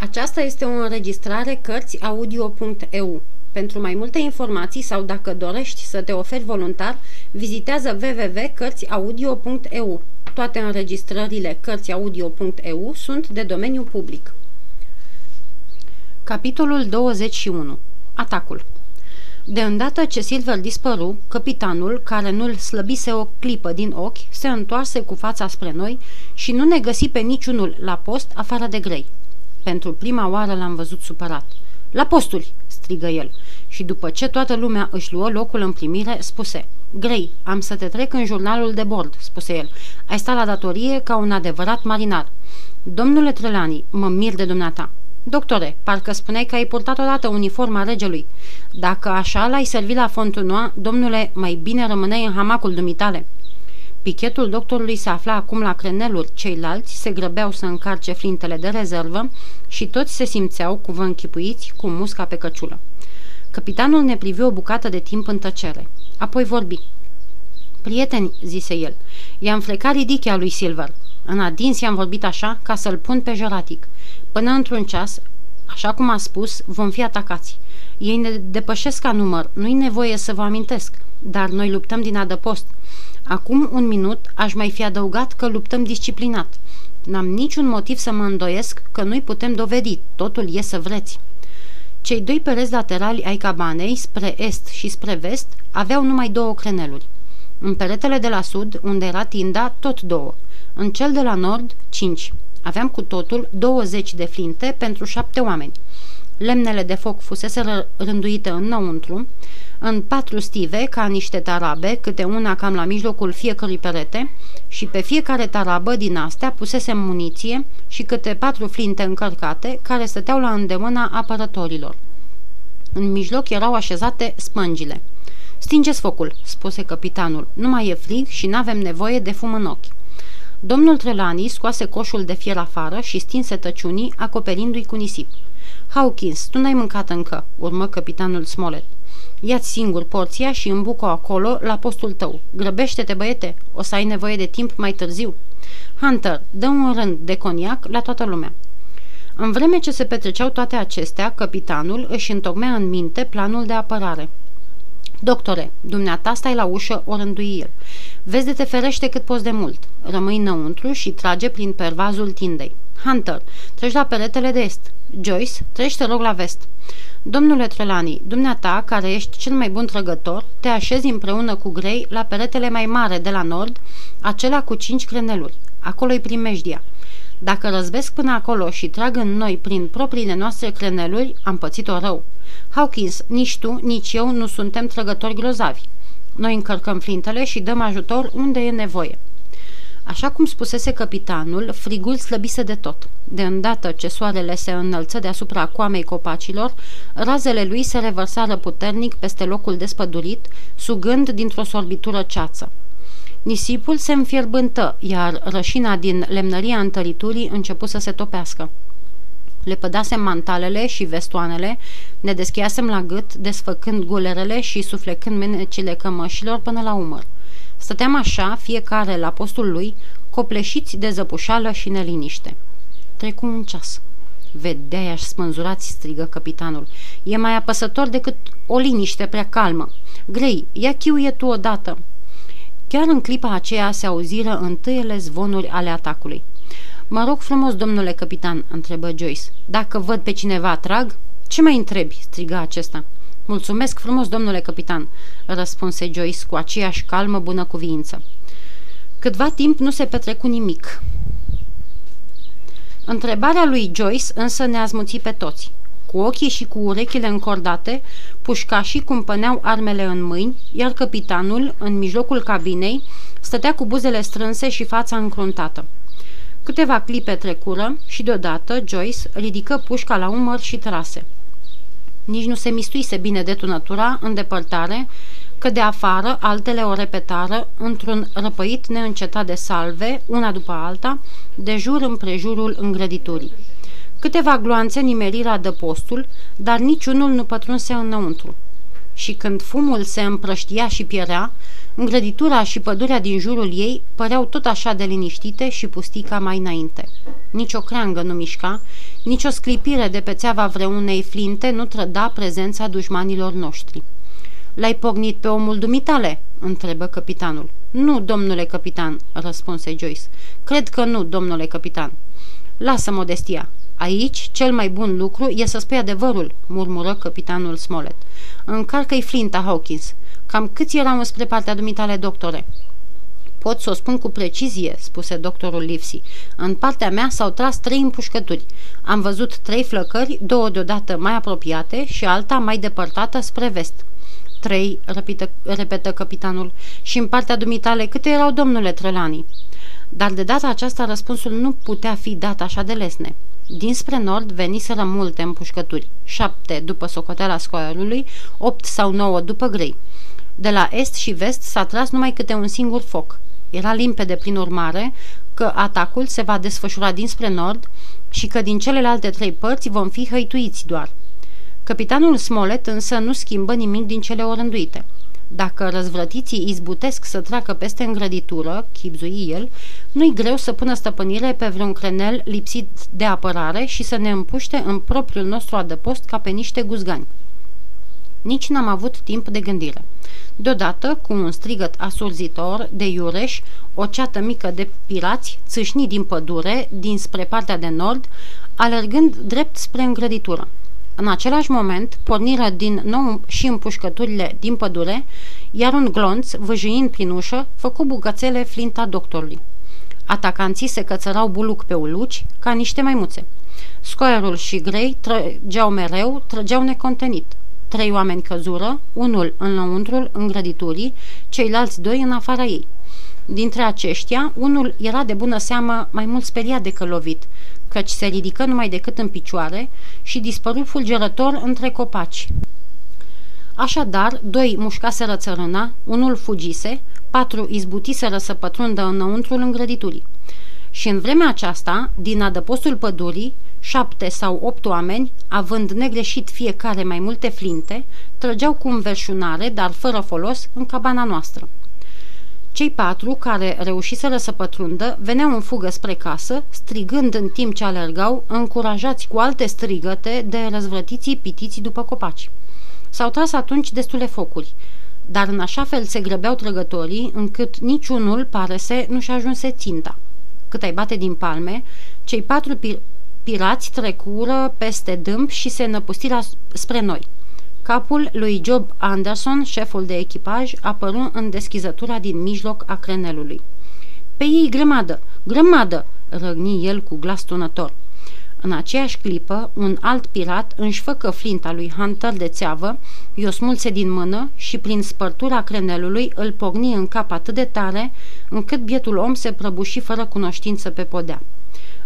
Aceasta este o înregistrare Cărțiaudio.eu. Pentru mai multe informații sau dacă dorești să te oferi voluntar, vizitează www.cărțiaudio.eu. Toate înregistrările Cărțiaudio.eu sunt de domeniu public. Capitolul 21. Atacul De îndată ce Silver dispăru, capitanul, care nu-l slăbise o clipă din ochi, se întoarse cu fața spre noi și nu ne găsi pe niciunul la post afară de grei. Pentru prima oară l-am văzut supărat. La posturi!" strigă el. Și după ce toată lumea își luă locul în primire, spuse Grei, am să te trec în jurnalul de bord," spuse el. Ai stat la datorie ca un adevărat marinar." Domnule Trelani, mă mir de dumneata." Doctore, parcă spuneai că ai purtat odată uniforma regelui. Dacă așa l-ai servit la Fontenoa, domnule, mai bine rămâneai în hamacul dumitale." Pichetul doctorului se afla acum la creneluri, ceilalți se grăbeau să încarce flintele de rezervă și toți se simțeau, cu vă închipuiți, cu musca pe căciulă. Capitanul ne privi o bucată de timp în tăcere. Apoi vorbi. Prieteni, zise el, i-am frecat ridichea lui Silver. În adins i-am vorbit așa ca să-l pun pe jăratic. Până într-un ceas, așa cum a spus, vom fi atacați. Ei ne depășesc ca număr, nu-i nevoie să vă amintesc, dar noi luptăm din adăpost. Acum un minut aș mai fi adăugat că luptăm disciplinat. N-am niciun motiv să mă îndoiesc că nu-i putem dovedi, totul e să vreți. Cei doi pereți laterali ai cabanei, spre est și spre vest, aveau numai două creneluri. În peretele de la sud, unde era tinda, tot două. În cel de la nord, cinci. Aveam cu totul 20 de flinte pentru șapte oameni. Lemnele de foc fusese rânduite înăuntru, în patru stive, ca niște tarabe, câte una cam la mijlocul fiecărui perete, și pe fiecare tarabă din astea pusese muniție și câte patru flinte încărcate, care stăteau la îndemâna apărătorilor. În mijloc erau așezate spângile. Stingeți focul," spuse capitanul. Nu mai e frig și n-avem nevoie de fum în ochi." Domnul Trelani scoase coșul de fier afară și stinse tăciunii, acoperindu-i cu nisip. Hawkins, tu n-ai mâncat încă," urmă capitanul Smollett. Ia-ți singur porția și îmbucă acolo, la postul tău. Grăbește-te, băiete, o să ai nevoie de timp mai târziu. Hunter, dă un rând de coniac la toată lumea. În vreme ce se petreceau toate acestea, capitanul își întocmea în minte planul de apărare. Doctore, dumneata stai la ușă, o rândui el. Vezi de te ferește cât poți de mult. Rămâi înăuntru și trage prin pervazul tindei. Hunter, treci la peretele de est. Joyce, treci te rog la vest. Domnule Trelani, dumneata, care ești cel mai bun trăgător, te așezi împreună cu Grey la peretele mai mare de la nord, acela cu cinci creneluri. Acolo-i primejdia. Dacă răzvesc până acolo și trag în noi prin propriile noastre creneluri, am pățit-o rău. Hawkins, nici tu, nici eu nu suntem trăgători grozavi. Noi încărcăm flintele și dăm ajutor unde e nevoie. Așa cum spusese capitanul, frigul slăbise de tot. De îndată ce soarele se înălță deasupra coamei copacilor, razele lui se revărsară puternic peste locul despădurit, sugând dintr-o sorbitură ceață. Nisipul se înfierbântă, iar rășina din lemnăria întăriturii începu să se topească. Le pădasem mantalele și vestoanele, ne deschiasem la gât, desfăcând gulerele și suflecând menecile cămășilor până la umăr. Stăteam așa, fiecare la postul lui, copleșiți de zăpușală și neliniște. Trecu un ceas. Vedea aș spânzurați, strigă capitanul. E mai apăsător decât o liniște prea calmă. Grei, ia chiuie tu odată. Chiar în clipa aceea se auziră întâiele zvonuri ale atacului. Mă rog frumos, domnule capitan, întrebă Joyce. Dacă văd pe cineva trag, ce mai întrebi? striga acesta. Mulțumesc frumos, domnule capitan, răspunse Joyce cu aceeași calmă bună cuviință. Câtva timp nu se petrecu nimic. Întrebarea lui Joyce însă ne-a zmuțit pe toți. Cu ochii și cu urechile încordate, pușcașii cumpăneau armele în mâini, iar capitanul, în mijlocul cabinei, stătea cu buzele strânse și fața încruntată. Câteva clipe trecură și deodată Joyce ridică pușca la umăr și trase. Nici nu se mistuise bine detunătura în depărtare, că de afară altele o repetară într-un răpăit neîncetat de salve, una după alta, de jur împrejurul îngrăditurii. Câteva gloanțe nimerira de postul, dar niciunul nu pătrunse înăuntru. Și când fumul se împrăștia și pierea, îngrăditura și pădurea din jurul ei păreau tot așa de liniștite și pustii ca mai înainte. Nici o creangă nu mișca, nici o sclipire de pe țeava vreunei flinte nu trăda prezența dușmanilor noștri. L-ai pornit pe omul dumitale?" întrebă capitanul. Nu, domnule capitan," răspunse Joyce. Cred că nu, domnule capitan." Lasă modestia. Aici, cel mai bun lucru e să spui adevărul," murmură capitanul Smollett. Încarcă-i flinta, Hawkins. Cam câți erau spre partea dumitale, doctore?" Pot să o spun cu precizie," spuse doctorul Livesey. În partea mea s-au tras trei împușcături. Am văzut trei flăcări, două deodată mai apropiate și alta mai depărtată spre vest. Trei, repetă, repetă capitanul. Și în partea dumitale câte erau, domnule Trelani? Dar de data aceasta răspunsul nu putea fi dat așa de lesne. Dinspre nord veniseră multe împușcături, șapte după socoteala scoiarului, opt sau nouă după grei. De la est și vest s-a tras numai câte un singur foc. Era limpede, prin urmare, că atacul se va desfășura dinspre nord și că din celelalte trei părți vom fi hăituiți doar. Capitanul Smollett însă nu schimbă nimic din cele orânduite. Dacă răzvrătiții izbutesc să treacă peste îngrăditură, chipzui el, nu-i greu să pună stăpânire pe vreun crenel lipsit de apărare și să ne împuște în propriul nostru adăpost ca pe niște guzgani. Nici n-am avut timp de gândire. Deodată, cu un strigăt asurzitor de iureș, o ceată mică de pirați țâșni din pădure, dinspre partea de nord, alergând drept spre îngrăditură. În același moment, porniră din nou și împușcăturile din pădure, iar un glonț, văjuind prin ușă, făcu bucățele flinta doctorului. Atacanții se cățărau buluc pe uluci, ca niște maimuțe. Scoierul și grei trăgeau mereu, trăgeau necontenit. Trei oameni căzură, unul în lăuntrul îngrăditurii, ceilalți doi în afara ei. Dintre aceștia, unul era de bună seamă mai mult speriat decât lovit, căci se ridică numai decât în picioare și dispăru fulgerător între copaci. Așadar, doi mușcaseră țărâna, unul fugise, patru izbutiseră să pătrundă înăuntrul îngrăditurii. Și în vremea aceasta, din adăpostul pădurii, șapte sau opt oameni, având negreșit fiecare mai multe flinte, trăgeau cu înverșunare, dar fără folos, în cabana noastră. Cei patru, care reușiseră să pătrundă, veneau în fugă spre casă, strigând în timp ce alergau, încurajați cu alte strigăte de răzvrătiții pitiți după copaci. S-au tras atunci destule focuri, dar în așa fel se grăbeau trăgătorii, încât niciunul, pare să, nu-și ajunse ținta. Cât ai bate din palme, cei patru pir- pirați trecură peste dâmp și se năpustiră spre noi – Capul lui Job Anderson, șeful de echipaj, apăru în deschizătura din mijloc a crenelului. Pe ei grămadă, grămadă!" răgni el cu glas tunător. În aceeași clipă, un alt pirat își făcă flinta lui Hunter de țeavă, i-o smulse din mână și prin spărtura crenelului îl pogni în cap atât de tare, încât bietul om se prăbuși fără cunoștință pe podea.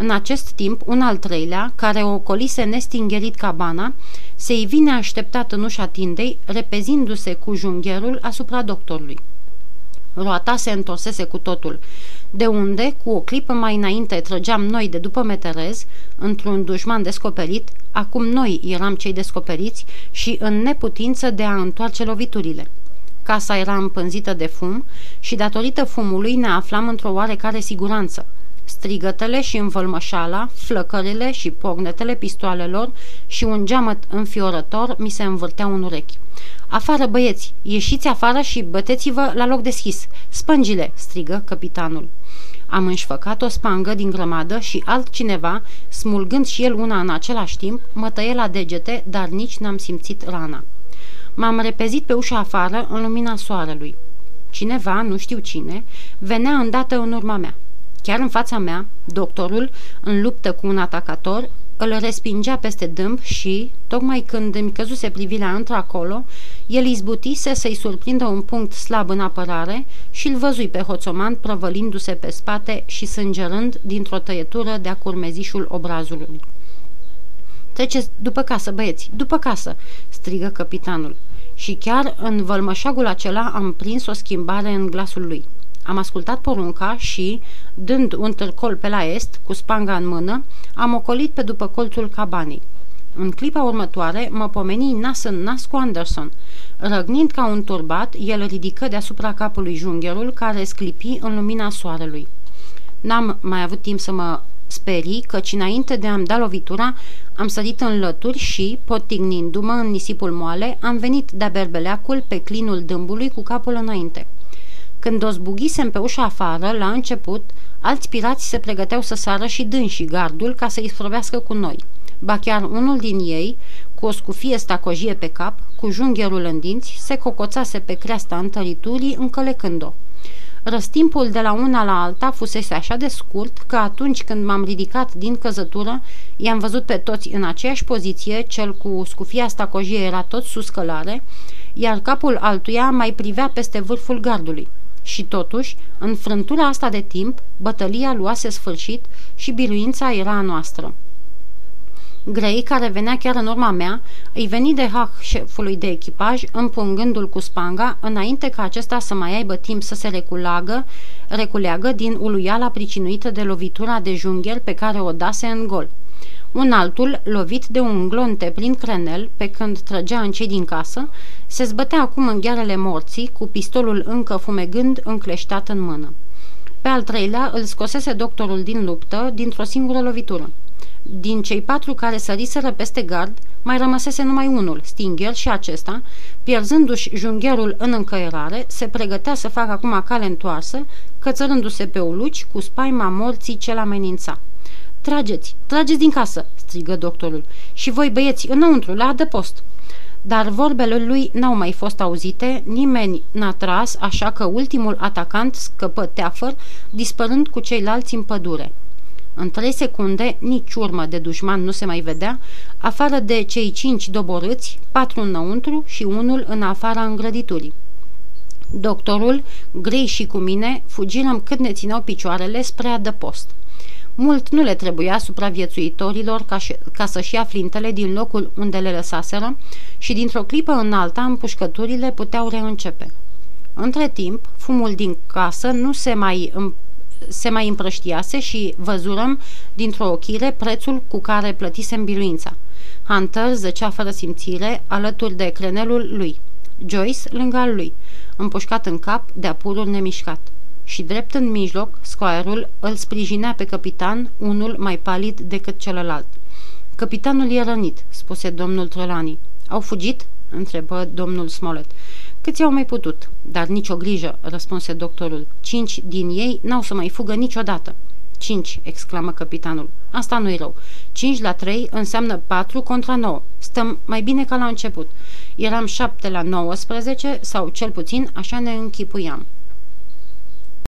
În acest timp, un al treilea, care o colise nestingerit cabana, se ivi neașteptat în ușa tindei, repezindu-se cu jungherul asupra doctorului. Roata se întorsese cu totul, de unde, cu o clipă mai înainte, trăgeam noi de după meterez, într-un dușman descoperit, acum noi eram cei descoperiți și în neputință de a întoarce loviturile. Casa era împânzită de fum și datorită fumului ne aflam într-o oarecare siguranță – strigătele și învălmășala, flăcările și pognetele pistoalelor și un geamăt înfiorător mi se învârteau în urechi. Afară, băieți! Ieșiți afară și băteți-vă la loc deschis! Spângile!" strigă capitanul. Am înșfăcat o spangă din grămadă și altcineva, smulgând și el una în același timp, mă tăie la degete, dar nici n-am simțit rana. M-am repezit pe ușa afară în lumina soarelui. Cineva, nu știu cine, venea îndată în urma mea. Chiar în fața mea, doctorul, în luptă cu un atacator, îl respingea peste dâmp și, tocmai când îmi căzuse privirea într-acolo, el izbutise să-i surprindă un punct slab în apărare și îl văzui pe hoțoman prăvălindu-se pe spate și sângerând dintr-o tăietură de-a curmezișul obrazului. Treceți după casă, băieți, după casă!" strigă capitanul. Și chiar în vălmășagul acela am prins o schimbare în glasul lui. Am ascultat porunca și, dând un târcol pe la est, cu spanga în mână, am ocolit pe după colțul cabanei. În clipa următoare mă pomeni nas în nas cu Anderson. Răgnind ca un turbat, el ridică deasupra capului jungherul care sclipi în lumina soarelui. N-am mai avut timp să mă sperii, căci înainte de a-mi da lovitura, am sărit în lături și, potignindu-mă în nisipul moale, am venit de-a berbeleacul pe clinul dâmbului cu capul înainte. Când o zbughisem pe ușa afară, la început, alți pirați se pregăteau să sară și dânsi gardul ca să-i sfrăbească cu noi. Ba chiar unul din ei, cu o scufie stacojie pe cap, cu jungherul în dinți, se cocoțase pe creasta întăriturii încălecând-o. Răstimpul de la una la alta fusese așa de scurt că atunci când m-am ridicat din căzătură, i-am văzut pe toți în aceeași poziție, cel cu scufia stacojie era tot sus călare, iar capul altuia mai privea peste vârful gardului. Și totuși, în frântura asta de timp, bătălia luase sfârșit și biruința era a noastră. Grey, care venea chiar în urma mea, îi veni de hac șefului de echipaj, împungându-l cu spanga, înainte ca acesta să mai aibă timp să se reculagă, reculeagă din uluiala pricinuită de lovitura de junghel pe care o dase în gol. Un altul, lovit de un glonte prin crenel, pe când trăgea în cei din casă, se zbătea acum în ghearele morții, cu pistolul încă fumegând încleștat în mână. Pe al treilea îl scosese doctorul din luptă dintr-o singură lovitură. Din cei patru care săriseră peste gard, mai rămăsese numai unul, Stinger, și acesta, pierzându-și jungherul în încăierare, se pregătea să facă acum cale întoarsă, cățărându-se pe uluci cu spaima morții ce l-amenința. Trageți, trageți din casă!" strigă doctorul. Și voi băieți, înăuntru, la adăpost!" Dar vorbele lui n-au mai fost auzite, nimeni n-a tras, așa că ultimul atacant scăpă teafăr, dispărând cu ceilalți în pădure. În trei secunde, nici urmă de dușman nu se mai vedea, afară de cei cinci doborâți, patru înăuntru și unul în afara îngrăditurii. Doctorul, grei și cu mine, fugirăm cât ne țineau picioarele spre adăpost. Mult nu le trebuia supraviețuitorilor ca, ca să-și ia flintele din locul unde le lăsaseră și dintr-o clipă în alta împușcăturile puteau reîncepe. Între timp, fumul din casă nu se mai se mai împrăștiase și văzurăm dintr-o ochire prețul cu care plătisem biluința. Hunter zăcea fără simțire alături de crenelul lui. Joyce lângă al lui, împușcat în cap de apurul nemișcat. Și drept în mijloc, scoarul îl sprijinea pe capitan, unul mai palid decât celălalt. Capitanul e rănit, spuse domnul Trelani. Au fugit? întrebă domnul Smollett. Câți au mai putut? Dar nicio grijă, răspunse doctorul. Cinci din ei n-au să mai fugă niciodată. Cinci, exclamă capitanul. Asta nu-i rău. Cinci la trei înseamnă patru contra nouă. Stăm mai bine ca la început. Eram șapte la 19 sau cel puțin așa ne închipuiam.